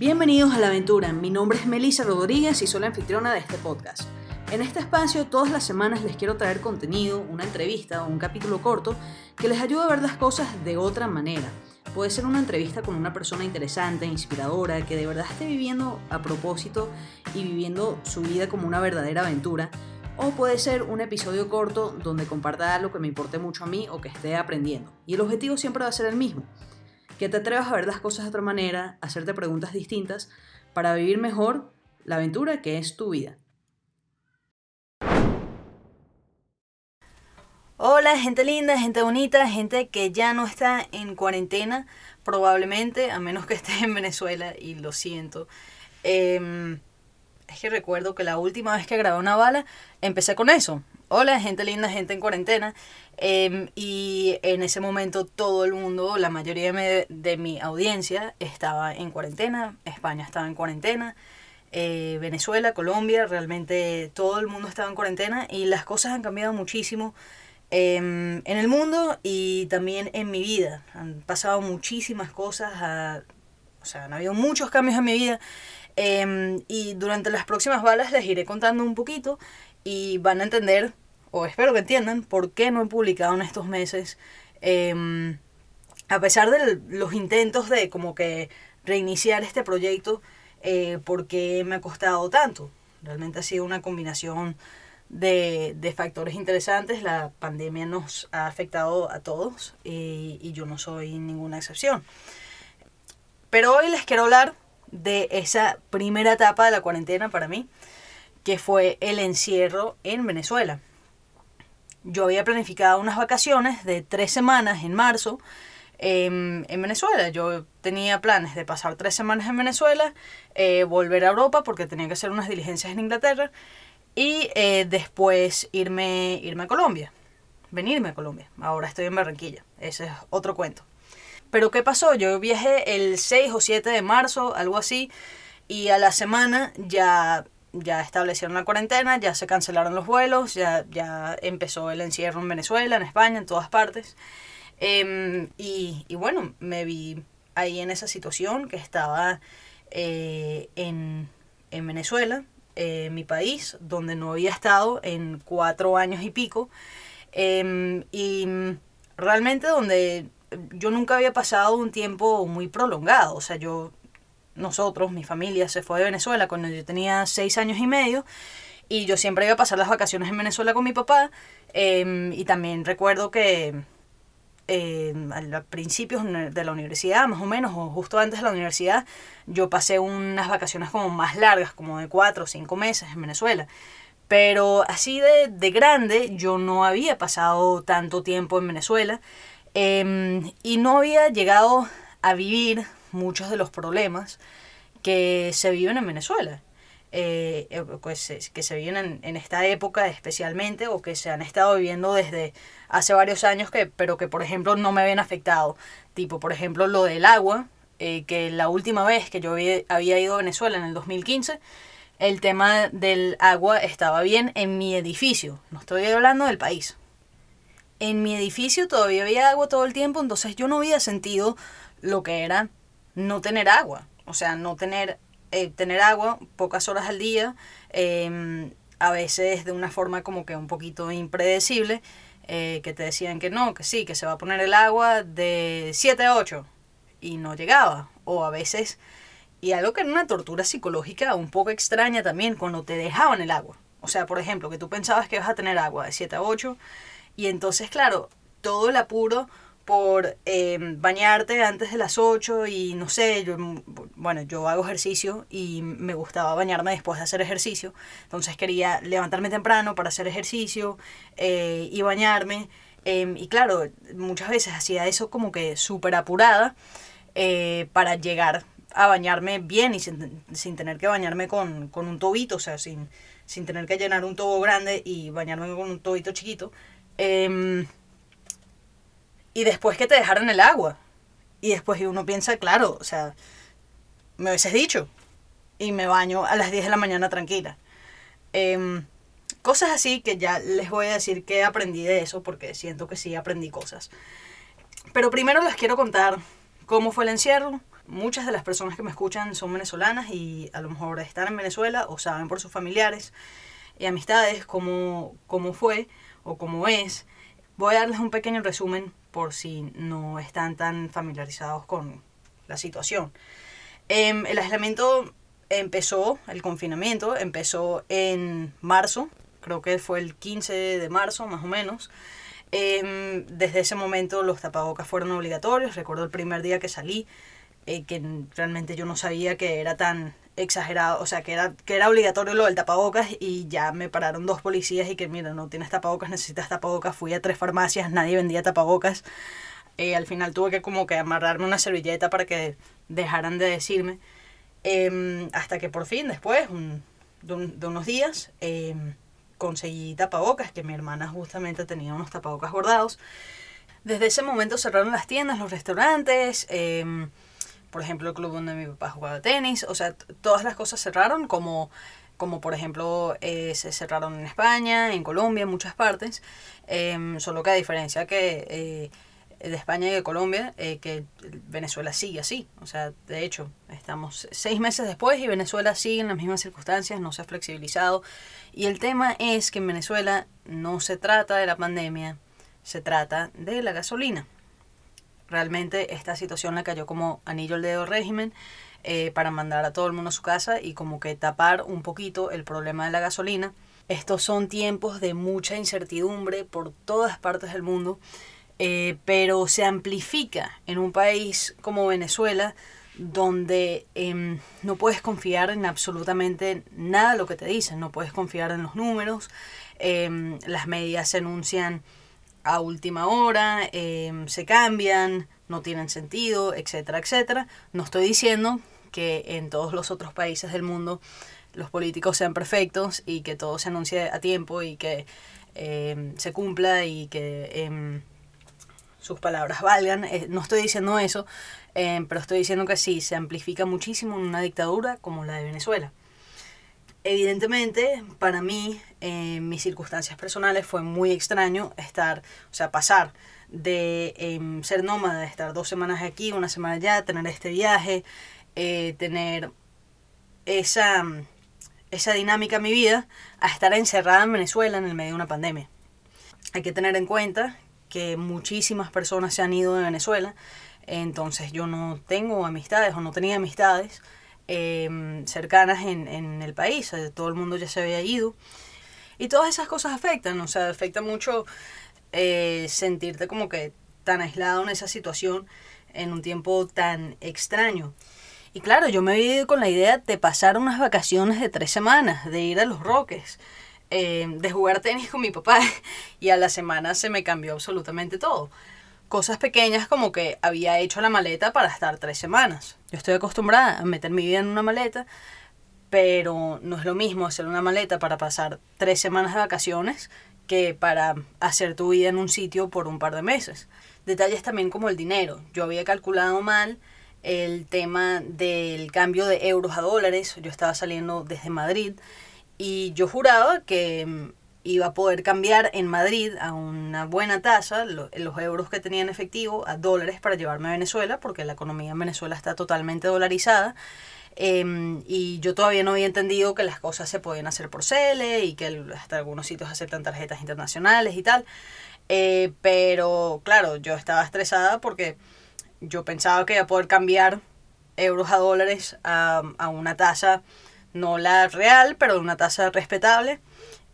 Bienvenidos a la aventura, mi nombre es Melissa Rodríguez y soy la anfitriona de este podcast. En este espacio todas las semanas les quiero traer contenido, una entrevista o un capítulo corto que les ayude a ver las cosas de otra manera. Puede ser una entrevista con una persona interesante, inspiradora, que de verdad esté viviendo a propósito y viviendo su vida como una verdadera aventura. O puede ser un episodio corto donde comparta algo que me importe mucho a mí o que esté aprendiendo. Y el objetivo siempre va a ser el mismo. Que te atrevas a ver las cosas de otra manera, hacerte preguntas distintas para vivir mejor la aventura que es tu vida. Hola, gente linda, gente bonita, gente que ya no está en cuarentena, probablemente, a menos que esté en Venezuela, y lo siento. Em, es que recuerdo que la última vez que grabé una bala, empecé con eso. Hola, gente linda, gente en cuarentena. Em, y en ese momento todo el mundo, la mayoría de, de mi audiencia estaba en cuarentena, España estaba en cuarentena. Eh, Venezuela, Colombia, realmente todo el mundo estaba en cuarentena y las cosas han cambiado muchísimo Em, en el mundo y también en mi vida. Han pasado muchísimas cosas, o sea, han habido muchos cambios en mi vida. Em, y durante las próximas balas les iré contando un poquito y van a entender, o espero que entiendan, por qué no he publicado en estos meses. Em, a pesar de los intentos de como que reiniciar este proyecto, eh, porque me ha costado tanto. Realmente ha sido una combinación de, factores interesantes. La pandemia nos ha afectado a todos y, yo no soy ninguna excepción. Pero hoy les quiero hablar de esa primera etapa de la cuarentena para mí, que fue el encierro en Venezuela. Yo había planificado unas vacaciones de tres semanas en marzo en Venezuela. Yo tenía planes de pasar tres semanas en Venezuela, eh, volver a Europa porque tenía que hacer unas diligencias en Inglaterra y eh, después irme, irme a Colombia, venirme a Colombia. Ahora estoy en Barranquilla, ese es otro cuento. Pero ¿qué pasó? Yo viajé el 6 o 7 de marzo, algo así, y a la semana ya, ya establecieron la cuarentena, ya se cancelaron los vuelos, ya, ya empezó el encierro en Venezuela, en España, en todas partes. Em, y, y, bueno, me vi ahí en esa situación que estaba eh, en, en Venezuela, eh, mi país, donde no había estado en cuatro años y pico, em, y realmente donde yo nunca había pasado un tiempo muy prolongado, o sea, yo, nosotros, mi familia se fue de Venezuela cuando yo tenía seis años y medio, y yo siempre iba a pasar las vacaciones en Venezuela con mi papá, em, y también recuerdo que eh, a principios de la universidad, más o menos, o justo antes de la universidad, yo pasé unas vacaciones como más largas, como de cuatro o cinco meses en Venezuela. Pero así de, de grande, yo no había pasado tanto tiempo en Venezuela em, y no había llegado a vivir muchos de los problemas que se viven en Venezuela. Eh, eh, que se viven en, esta época especialmente o que se han estado viviendo desde hace varios años que pero que por ejemplo no me habían afectado tipo por ejemplo lo del agua eh, que la última vez que yo había, había ido a Venezuela en el 2015 el tema del agua estaba bien en mi edificio no estoy hablando del país en mi edificio todavía había agua todo el tiempo entonces yo no había sentido lo que era no tener agua o sea no tener eh, tener agua pocas horas al día, em, a veces de una forma como que un poquito impredecible, eh, que te decían que no, que sí, que se va a poner el agua de 7 a 8 y no llegaba. O a veces, y algo que era una tortura psicológica un poco extraña también, cuando te dejaban el agua. O sea, por ejemplo, que tú pensabas que ibas a tener agua de 7 a 8 y entonces, claro, todo el apuro por em, bañarte antes de las 8 y no sé, yo, bueno, yo hago ejercicio y me gustaba bañarme después de hacer ejercicio, entonces quería levantarme temprano para hacer ejercicio eh, y bañarme. Em, y claro, muchas veces hacía eso como que súper apurada eh, para llegar a bañarme bien y sin, tener que bañarme con, con, un tobito, o sea, sin, sin tener que llenar un tobo grande y bañarme con un tobito chiquito. Eh, y después que te dejaron el agua. Y después uno piensa, claro, o sea, me hubieses dicho. Y me baño a las 10 de la mañana tranquila. Em, cosas así que ya les voy a decir que aprendí de eso porque siento que sí aprendí cosas. Pero primero les quiero contar cómo fue el encierro, muchas de las personas que me escuchan son venezolanas y a lo mejor están en Venezuela o saben por sus familiares y amistades cómo, cómo fue o cómo es. Voy a darles un pequeño resumen por si no están tan familiarizados con la situación. Em, el aislamiento empezó, el confinamiento empezó en marzo, creo que fue el 15 de marzo más o menos. Em, desde ese momento los tapabocas fueron obligatorios. Recuerdo el primer día que salí, eh, que realmente yo no sabía que era tan exagerado, o sea, que era, que era obligatorio lo del tapabocas y ya me pararon dos policías y que, mira, no tienes tapabocas, necesitas tapabocas. Fui a tres farmacias, nadie vendía tapabocas. Eh, al final tuve que como que amarrarme una servilleta para que dejaran de decirme. Em, hasta que por fin, después de, unos días, em, conseguí tapabocas, que mi hermana justamente tenía unos tapabocas bordados. Desde ese momento cerraron las tiendas, los restaurantes, em, por ejemplo el club donde mi papá jugaba tenis, o sea, todas las cosas cerraron, como, como por ejemplo eh, se cerraron en España, en Colombia, en muchas partes, solo que a diferencia que... Eh, de España y de Colombia, eh, que Venezuela sigue así. O sea, de hecho, estamos seis meses después y Venezuela sigue en las mismas circunstancias, no se ha flexibilizado. Y el tema es que en Venezuela no se trata de la pandemia, se trata de la gasolina. Realmente esta situación le cayó como anillo al dedo régimen eh, para mandar a todo el mundo a su casa y como que tapar un poquito el problema de la gasolina. Estos son tiempos de mucha incertidumbre por todas partes del mundo eh, pero se amplifica en un país como Venezuela, donde em, no puedes confiar en absolutamente nada lo que te dicen, no puedes confiar en los números, em, las medidas se anuncian a última hora, em, se cambian, no tienen sentido, etcétera, etcétera. No estoy diciendo que en todos los otros países del mundo los políticos sean perfectos y que todo se anuncie a tiempo y que se cumpla y que sus palabras valgan. Eh, no estoy diciendo eso, eh, pero estoy diciendo que sí, se amplifica muchísimo en una dictadura como la de Venezuela. Evidentemente, para mí, en mis circunstancias personales, fue muy extraño estar, o sea, pasar de em, ser nómada, de estar dos semanas aquí, una semana allá, tener este viaje, eh, tener esa, esa dinámica en mi vida, a estar encerrada en Venezuela en el medio de una pandemia. Hay que tener en cuenta que muchísimas personas se han ido de Venezuela, entonces yo no tengo amistades o no tenía amistades em, cercanas en, el país, todo el mundo ya se había ido. Y todas esas cosas afectan, o sea, afecta mucho eh, sentirte como que tan aislado en esa situación en un tiempo tan extraño. Y claro, yo me había ido con la idea de pasar unas vacaciones de tres semanas, de ir a los Roques, eh, de jugar tenis con mi papá y a la semana se me cambió absolutamente todo. Cosas pequeñas como que había hecho la maleta para estar tres semanas. Yo estoy acostumbrada a meter mi vida en una maleta, pero no es lo mismo hacer una maleta para pasar tres semanas de vacaciones que para hacer tu vida en un sitio por un par de meses. Detalles también como el dinero. Yo había calculado mal el tema del cambio de euros a dólares. Yo estaba saliendo desde Madrid y yo juraba que mm, iba a poder cambiar en Madrid a una buena tasa los euros que tenía en efectivo a dólares para llevarme a Venezuela, porque la economía en Venezuela está totalmente dolarizada. Em, y yo todavía no había entendido que las cosas se podían hacer por CELE y que hasta algunos sitios aceptan tarjetas internacionales y tal. Eh, pero claro, yo estaba estresada porque yo pensaba que iba a poder cambiar euros a dólares a, a una tasa no la real, pero una tasa respetable.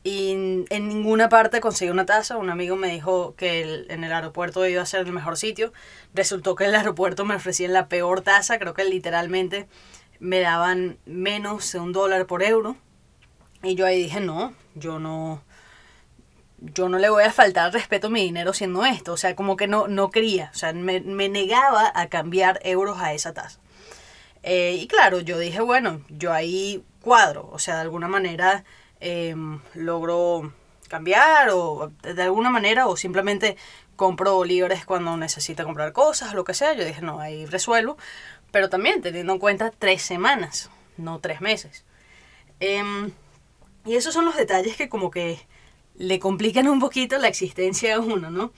Y en ninguna parte conseguí una tasa. Un amigo me dijo que en el aeropuerto iba a ser el mejor sitio. Resultó que en el aeropuerto me ofrecían la peor tasa. Creo que literalmente me daban menos de un dólar por euro. Y yo ahí dije, no, yo no, yo no le voy a faltar respeto a mi dinero siendo esto. O sea, como que no, no quería. O sea, me, me negaba a cambiar euros a esa tasa. Eh, y claro, yo dije, bueno, yo ahí cuadro, o sea, de alguna manera em, logro cambiar o de alguna manera o simplemente compro libres cuando necesita comprar cosas, lo que sea. Yo dije, no, ahí resuelvo. Pero también teniendo en cuenta tres semanas, no tres meses. Em, y esos son los detalles que como que le complican un poquito la existencia a uno, ¿no?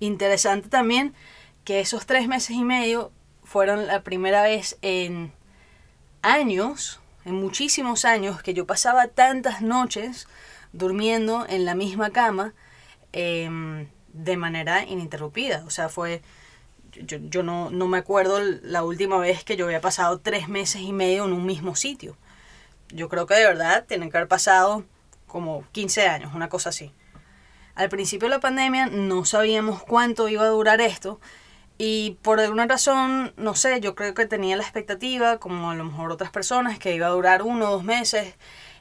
Interesante también que esos tres meses y medio fueron la primera vez en años, en muchísimos años, que yo pasaba tantas noches durmiendo en la misma cama em, de manera ininterrumpida. O sea, fue... Yo, yo no, no me acuerdo la última vez que yo había pasado tres meses y medio en un mismo sitio. Yo creo que de verdad tienen que haber pasado como 15 años, una cosa así. Al principio de la pandemia no sabíamos cuánto iba a durar esto y por alguna razón, no sé, yo creo que tenía la expectativa, como a lo mejor otras personas, que iba a durar uno o dos meses.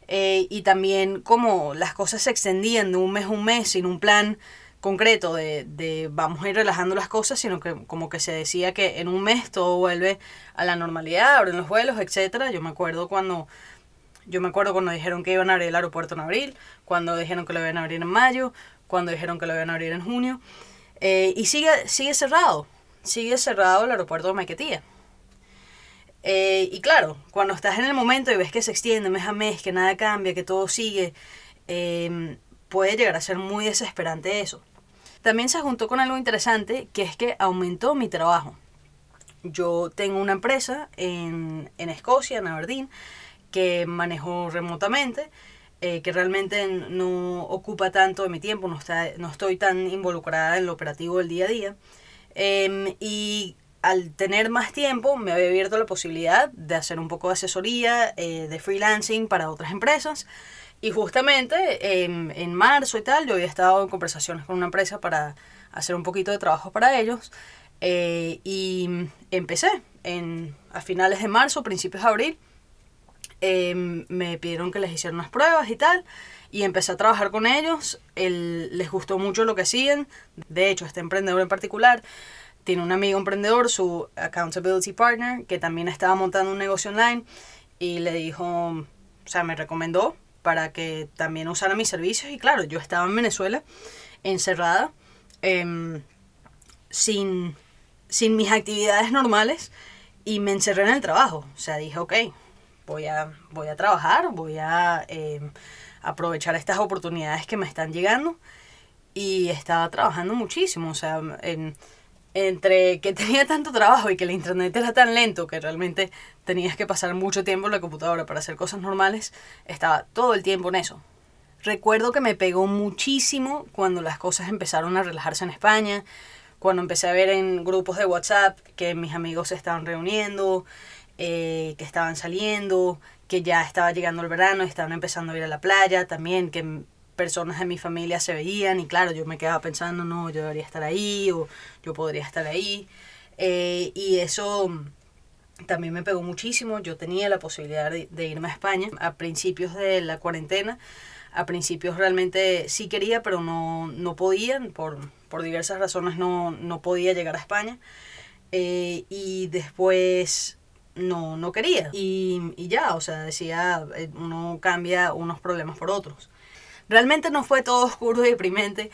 Eh, y también como las cosas se extendían de un mes a un mes sin un plan concreto de, de, vamos a ir relajando las cosas, sino que como que se decía que en un mes todo vuelve a la normalidad, abren los vuelos, etcétera. Yo me acuerdo cuando yo me acuerdo cuando dijeron que iban a abrir el aeropuerto en abril, cuando dijeron que lo iban a abrir en mayo, cuando dijeron que lo iban a abrir en junio. Eh, y sigue, sigue cerrado sigue cerrado el aeropuerto de Maiquetía. Eh, y claro, cuando estás en el momento y ves que se extiende mes a mes, que nada cambia, que todo sigue, em, puede llegar a ser muy desesperante eso. También se juntó con algo interesante, que es que aumentó mi trabajo. Yo tengo una empresa en, en Escocia, en Aberdeen, que manejo remotamente, eh, que realmente no ocupa tanto de mi tiempo, no, está, no estoy tan involucrada en lo operativo del día a día. Em, y al tener más tiempo me había abierto la posibilidad de hacer un poco de asesoría, eh, de freelancing para otras empresas. Y justamente em, en marzo y tal, yo había estado en conversaciones con una empresa para hacer un poquito de trabajo para ellos. Eh, y empecé en, a finales de marzo, principios de abril. Em, me pidieron que les hiciera unas pruebas y tal y empecé a trabajar con ellos. les gustó mucho lo que hacían. De hecho, este emprendedor en particular tiene un amigo emprendedor, su accountability partner, que también estaba montando un negocio online y le dijo, o sea, me recomendó para que también usara mis servicios. Y claro, yo estaba en Venezuela, encerrada, em, sin, sin mis actividades normales y me encerré en el trabajo. O sea, dije, ok, voy a, voy a trabajar, voy a... Em, aprovechar estas oportunidades que me están llegando y estaba trabajando muchísimo, o sea, en, entre que tenía tanto trabajo y que el internet era tan lento que realmente tenías que pasar mucho tiempo en la computadora para hacer cosas normales, estaba todo el tiempo en eso. Recuerdo que me pegó muchísimo cuando las cosas empezaron a relajarse en España, cuando empecé a ver en grupos de WhatsApp que mis amigos se estaban reuniendo, eh, que estaban saliendo, que ya estaba llegando el verano, estaban empezando a ir a la playa también, que personas de mi familia se veían y claro, yo me quedaba pensando, no, yo debería estar ahí o yo podría estar ahí. Eh, y eso también me pegó muchísimo. Yo tenía la posibilidad de, irme a España a principios de la cuarentena. A principios realmente sí quería, pero no, no podía, por, por diversas razones no, no podía llegar a España. Eh, y después no, no quería. Y, y ya, o sea, decía, eh, uno cambia unos problemas por otros. Realmente no fue todo oscuro y deprimente.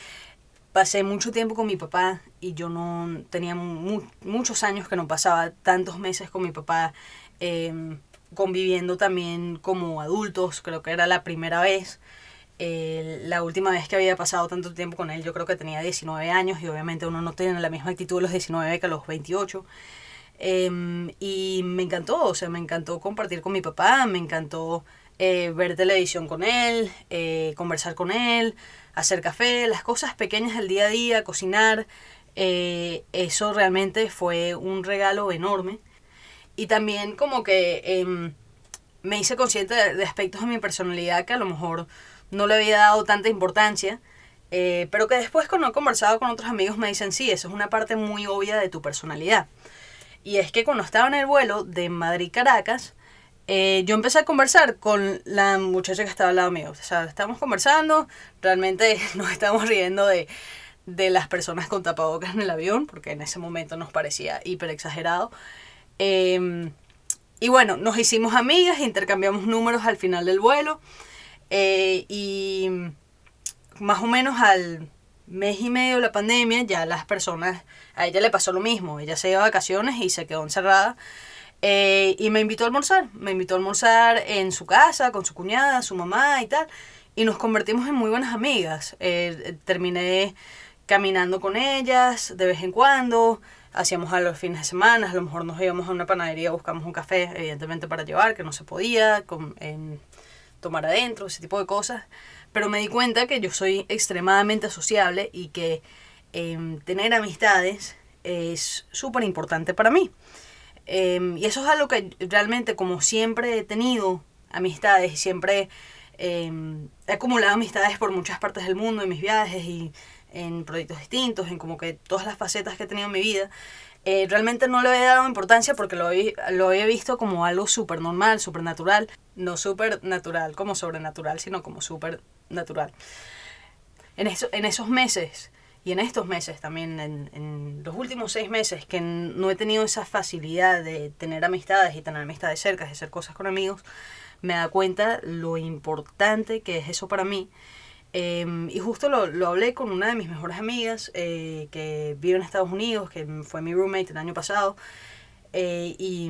Pasé mucho tiempo con mi papá y yo no tenía muchos años que no pasaba tantos meses con mi papá em, conviviendo también como adultos. Creo que era la primera vez. la última vez que había pasado tanto tiempo con él, yo creo que tenía 19 años y obviamente uno no tiene la misma actitud a los 19 que a los 28. Em, y me encantó, o sea, me encantó compartir con mi papá, me encantó eh, ver televisión con él, eh, conversar con él, hacer café, las cosas pequeñas del día a día, cocinar. Eh, eso realmente fue un regalo enorme. Y también como que em, me hice consciente de, aspectos de mi personalidad que a lo mejor no le había dado tanta importancia. pero que después cuando he conversado con otros amigos me dicen, sí, eso es una parte muy obvia de tu personalidad. Y es que cuando estaba en el vuelo de Madrid-Caracas, eh, yo empecé a conversar con la muchacha que estaba al lado mío. O sea, estábamos conversando, realmente nos estábamos riendo de, de las personas con tapabocas en el avión, porque en ese momento nos parecía hiper exagerado. Em, y bueno, nos hicimos amigas, intercambiamos números al final del vuelo. Eh, y más o menos al mes y medio de la pandemia, ya las personas, a ella le pasó lo mismo, ella se iba a vacaciones y se quedó encerrada. Eh, y me invitó a almorzar, me invitó a almorzar en su casa, con su cuñada, su mamá y tal, y nos convertimos en muy buenas amigas. Eh, terminé caminando con ellas de vez en cuando, hacíamos a los fines de semana, a lo mejor nos íbamos a una panadería, buscamos un café, evidentemente para llevar, que no se podía, con, tomar adentro, ese tipo de cosas. Pero me di cuenta que yo soy extremadamente sociable y que em, tener amistades es súper importante para mí. Em, y eso es algo que realmente como siempre he tenido amistades y siempre em, he acumulado amistades por muchas partes del mundo en mis viajes y en proyectos distintos, en como que todas las facetas que he tenido en mi vida, eh, realmente no le había dado importancia porque lo, había visto como algo súper normal, súper natural, no súper natural como sobrenatural, sino como súper natural. En, eso, en esos meses y en estos meses también, en, los últimos seis meses que no he tenido esa facilidad de tener amistades y tener amistades cerca, de hacer cosas con amigos, me da cuenta lo importante que es eso para mí Em, y justo lo, lo, hablé con una de mis mejores amigas eh, que vive en Estados Unidos, que fue mi roommate el año pasado. Eh, y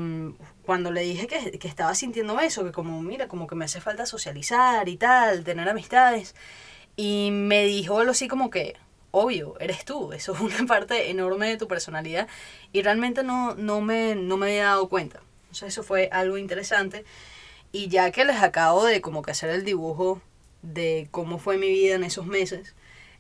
cuando le dije que, que, estaba sintiendo eso, que como, mira, como que me hace falta socializar y tal, tener amistades, y me dijo algo así como que, obvio, eres tú, eso es una parte enorme de tu personalidad, y realmente no, no, me, no me había dado cuenta. Sea, eso fue algo interesante. Y ya que les acabo de como que hacer el dibujo de cómo fue mi vida en esos meses.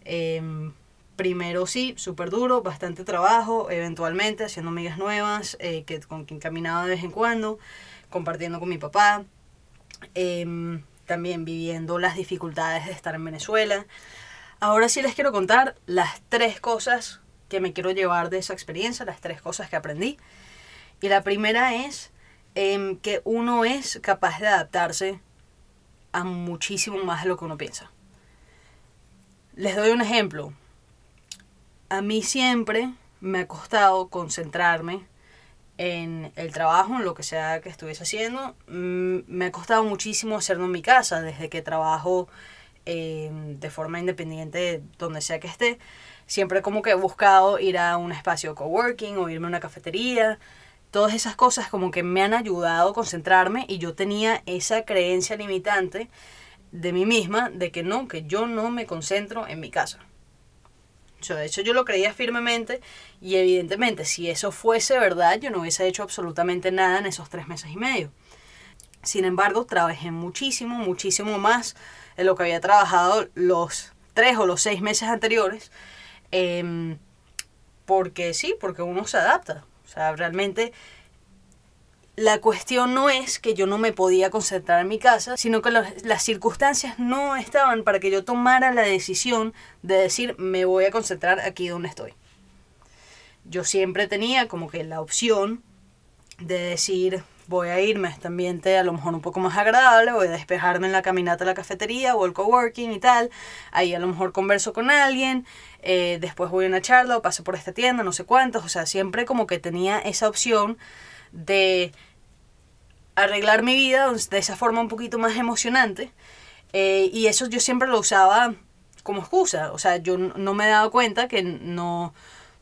Em, primero sí, súper duro, bastante trabajo, eventualmente haciendo amigas nuevas, eh, que, con quien caminaba de vez en cuando, compartiendo con mi papá, em, también viviendo las dificultades de estar en Venezuela. Ahora sí les quiero contar las tres cosas que me quiero llevar de esa experiencia, las tres cosas que aprendí. Y la primera es em, que uno es capaz de adaptarse a muchísimo más de lo que uno piensa. Les doy un ejemplo. A mí siempre me ha costado concentrarme en el trabajo, en lo que sea que estuviese haciendo. Mm, me ha costado muchísimo hacerlo en mi casa, desde que trabajo eh, de forma independiente donde sea que esté. Siempre como que he buscado ir a un espacio coworking o irme a una cafetería todas esas cosas como que me han ayudado a concentrarme y yo tenía esa creencia limitante de mí misma de que no, que yo no me concentro en mi casa. De hecho, yo lo creía firmemente y evidentemente si eso fuese verdad, yo no hubiese hecho absolutamente nada en esos tres meses y medio. Sin embargo, trabajé muchísimo, muchísimo más de lo que había trabajado los tres o los seis meses anteriores. Em, porque sí, porque uno se adapta. O sea, realmente la cuestión no es que yo no me podía concentrar en mi casa, sino que las circunstancias no estaban para que yo tomara la decisión de decir me voy a concentrar aquí donde estoy. Yo siempre tenía como que la opción de decir voy a irme a este ambiente a lo mejor un poco más agradable, voy a despejarme en la caminata a la cafetería o el coworking y tal, ahí a lo mejor converso con alguien, eh, después voy a una charla o paso por esta tienda, no sé cuántos, o sea, siempre como que tenía esa opción de arreglar mi vida de esa forma un poquito más emocionante eh, y eso yo siempre lo usaba como excusa, o sea, yo no me he dado cuenta que no,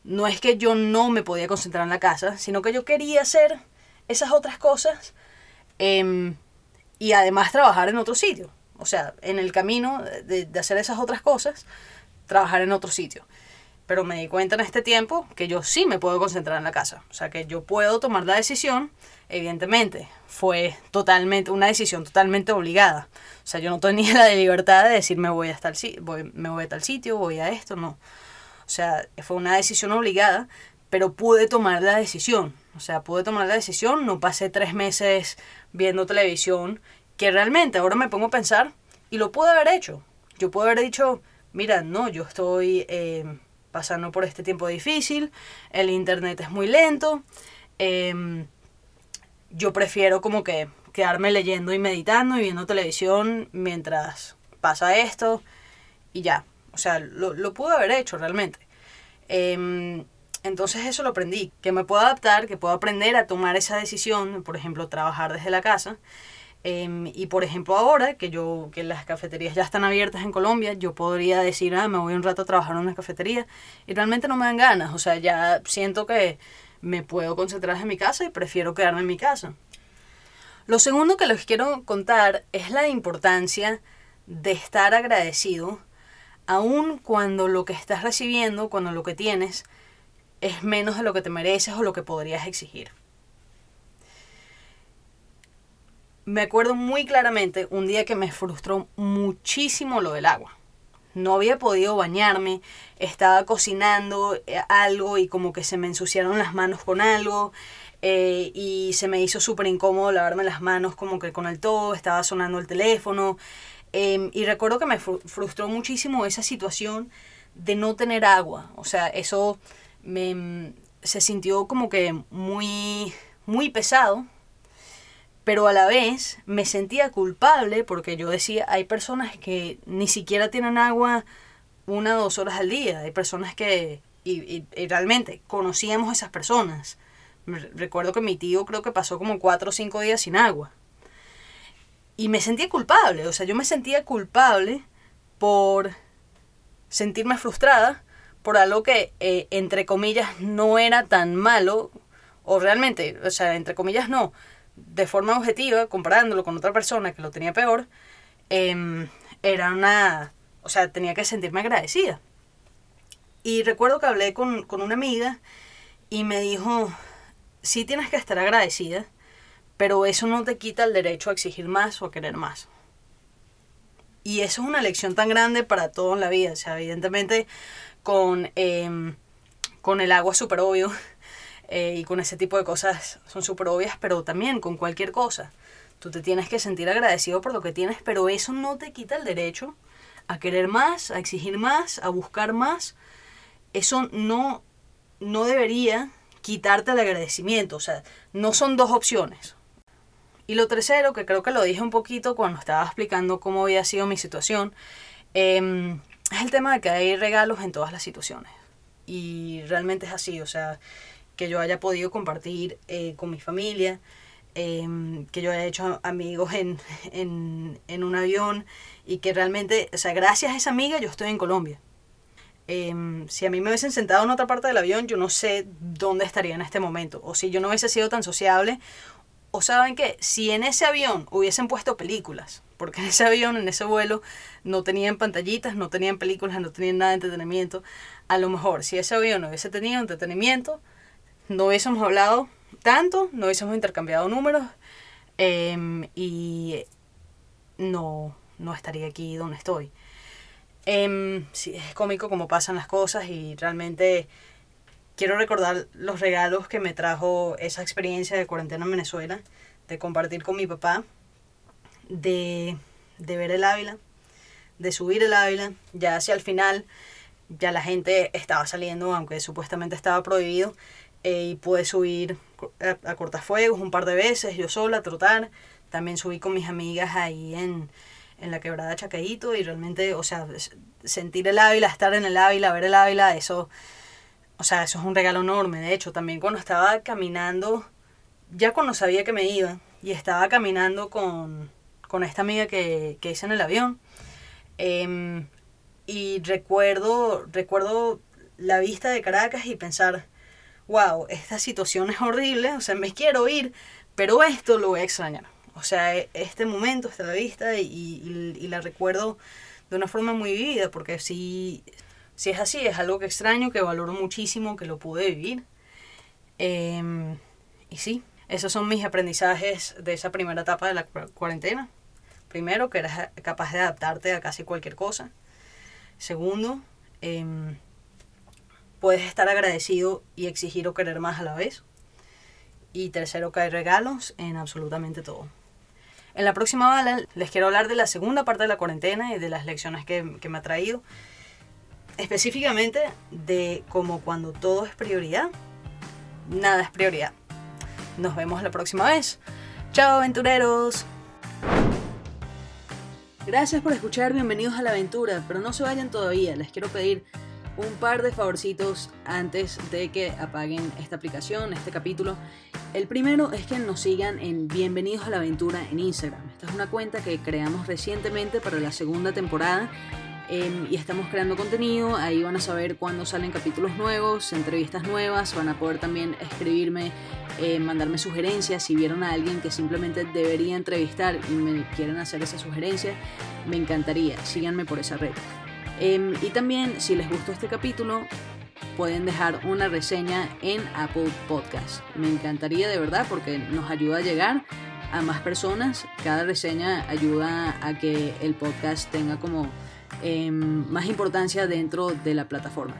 no es que yo no me podía concentrar en la casa, sino que yo quería hacer esas otras cosas em, y además trabajar en otro sitio. O sea, en el camino de, hacer esas otras cosas, trabajar en otro sitio. Pero me di cuenta en este tiempo que yo sí me puedo concentrar en la casa. O sea, que yo puedo tomar la decisión. Evidentemente, fue totalmente una decisión totalmente obligada. O sea, yo no tenía la libertad de decir me voy a tal, voy, me voy a tal sitio, voy a esto, no. O sea, fue una decisión obligada, pero pude tomar la decisión. O sea, pude tomar la decisión, no pasé tres meses viendo televisión, que realmente ahora me pongo a pensar y lo pude haber hecho. Yo pude haber dicho, mira, no, yo estoy eh, pasando por este tiempo difícil, el internet es muy lento, em, yo prefiero como que quedarme leyendo y meditando y viendo televisión mientras pasa esto y ya. O sea, lo, lo pude haber hecho realmente. Eh, entonces eso lo aprendí, que me puedo adaptar, que puedo aprender a tomar esa decisión, por ejemplo, trabajar desde la casa. Em, y por ejemplo ahora que yo que las cafeterías ya están abiertas en Colombia, yo podría decir, ah, me voy un rato a trabajar en una cafetería y realmente no me dan ganas, o sea, ya siento que me puedo concentrar en mi casa y prefiero quedarme en mi casa. Lo segundo que les quiero contar es la importancia de estar agradecido, aun cuando lo que estás recibiendo, cuando lo que tienes, es menos de lo que te mereces o lo que podrías exigir. Me acuerdo muy claramente un día que me frustró muchísimo lo del agua. No había podido bañarme, estaba cocinando eh, algo y como que se me ensuciaron las manos con algo eh, y se me hizo súper incómodo lavarme las manos como que con el todo, estaba sonando el teléfono em, y recuerdo que me frustró muchísimo esa situación de no tener agua, o sea, eso me, se sintió como que muy, muy pesado, pero a la vez me sentía culpable porque yo decía, hay personas que ni siquiera tienen agua una o dos horas al día, hay personas que, y, realmente conocíamos a esas personas. Recuerdo que mi tío creo que pasó como cuatro o cinco días sin agua. Y me sentía culpable, o sea, yo me sentía culpable por sentirme frustrada por algo que, eh, entre comillas, no era tan malo, o realmente, o sea, entre comillas no, de forma objetiva, comparándolo con otra persona que lo tenía peor, em, era una, o sea, tenía que sentirme agradecida. Y recuerdo que hablé con, con una amiga y me dijo, sí tienes que estar agradecida, pero eso no te quita el derecho a exigir más o a querer más. Y eso es una lección tan grande para todo en la vida. O sea, evidentemente con, em, con el agua súper obvio eh, y con ese tipo de cosas son súper obvias, pero también con cualquier cosa. Tú te tienes que sentir agradecido por lo que tienes, pero eso no te quita el derecho a querer más, a exigir más, a buscar más. Eso no, no debería quitarte el agradecimiento. O sea, no son dos opciones. Y lo tercero, que creo que lo dije un poquito cuando estaba explicando cómo había sido mi situación, eh, es el tema de que hay regalos en todas las situaciones. Y realmente es así, o sea, que yo haya podido compartir eh, con mi familia, em, que yo haya hecho amigos en, en, un avión y que realmente, o sea, gracias a esa amiga yo estoy en Colombia. Em, si a mí me hubiesen sentado en otra parte del avión, yo no sé dónde estaría en este momento. O si yo no hubiese sido tan sociable. O saben que si en ese avión hubiesen puesto películas, porque en ese avión, en ese vuelo, no tenían pantallitas, no tenían películas, no tenían nada de entretenimiento. A lo mejor, si ese avión hubiese tenido entretenimiento, no hubiésemos hablado tanto, no hubiésemos intercambiado números em, y no, no estaría aquí donde estoy. Sí, es cómico como pasan las cosas y realmente quiero recordar los regalos que me trajo esa experiencia de cuarentena en Venezuela, de compartir con mi papá de, ver el Ávila, de subir el Ávila, ya hacia el final ya la gente estaba saliendo, aunque supuestamente estaba prohibido, eh, y pude subir a, cortafuegos un par de veces, yo sola, a trotar, también subí con mis amigas ahí en, en la quebrada Chacaíto, y realmente, o sea, sentir el Ávila, estar en el Ávila, ver el Ávila, eso, o sea, eso es un regalo enorme, de hecho, también cuando estaba caminando, ya cuando sabía que me iba, y estaba caminando con, con esta amiga que, que hice en el avión. Em, y recuerdo, recuerdo la vista de Caracas y pensar, wow, esta situación es horrible, o sea, me quiero ir, pero esto lo voy a extrañar. O sea, e, este momento está a la vista y, y, la recuerdo de una forma muy vivida, porque si, si es así, es algo que extraño, que valoro muchísimo, que lo pude vivir. Em, y sí, esos son mis aprendizajes de esa primera etapa de la cuarentena. Primero, que eres capaz de adaptarte a casi cualquier cosa. Segundo, em, puedes estar agradecido y exigir o querer más a la vez. Y tercero, que hay regalos en absolutamente todo. En la próxima bala les quiero hablar de la segunda parte de la cuarentena y de las lecciones que, que me ha traído. Específicamente de cómo cuando todo es prioridad, nada es prioridad. Nos vemos la próxima vez. Chao aventureros. Gracias por escuchar, bienvenidos a la aventura, pero no se vayan todavía, les quiero pedir un par de favorcitos antes de que apaguen esta aplicación, este capítulo. El primero es que nos sigan en Bienvenidos a la Aventura en Instagram. Esta es una cuenta que creamos recientemente para la segunda temporada Em, y estamos creando contenido, ahí van a saber cuándo salen capítulos nuevos, entrevistas nuevas, van a poder también escribirme, eh, mandarme sugerencias, si vieron a alguien que simplemente debería entrevistar y me quieren hacer esa sugerencia, me encantaría, síganme por esa red. Em, y también, si les gustó este capítulo, pueden dejar una reseña en Apple Podcast. Me encantaría de verdad porque nos ayuda a llegar a más personas. Cada reseña ayuda a que el podcast tenga como em, más importancia dentro de la plataforma.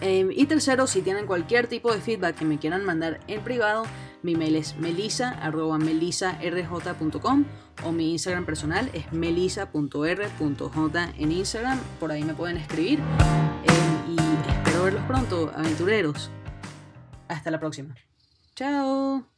Em, y tercero, si tienen cualquier tipo de feedback que me quieran mandar en privado, mi mail es melisa.melisarj.com o mi Instagram personal es melisa.r.j en Instagram. Por ahí me pueden escribir. Em, y espero verlos pronto, aventureros. Hasta la próxima. Chao.